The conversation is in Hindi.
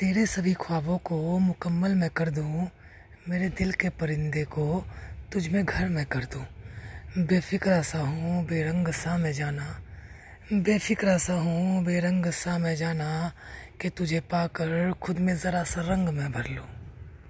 तेरे सभी ख्वाबों को मुकम्मल मैं कर दूँ, मेरे दिल के परिंदे को तुझ में घर मैं कर दूँ। बेफिक्र सा हूँ, बेरंग सा मैं जाना। बेफिक्र सा हूँ, बेरंग सा मैं जाना कि तुझे पाकर खुद में ज़रा सा रंग मैं भर लूँ।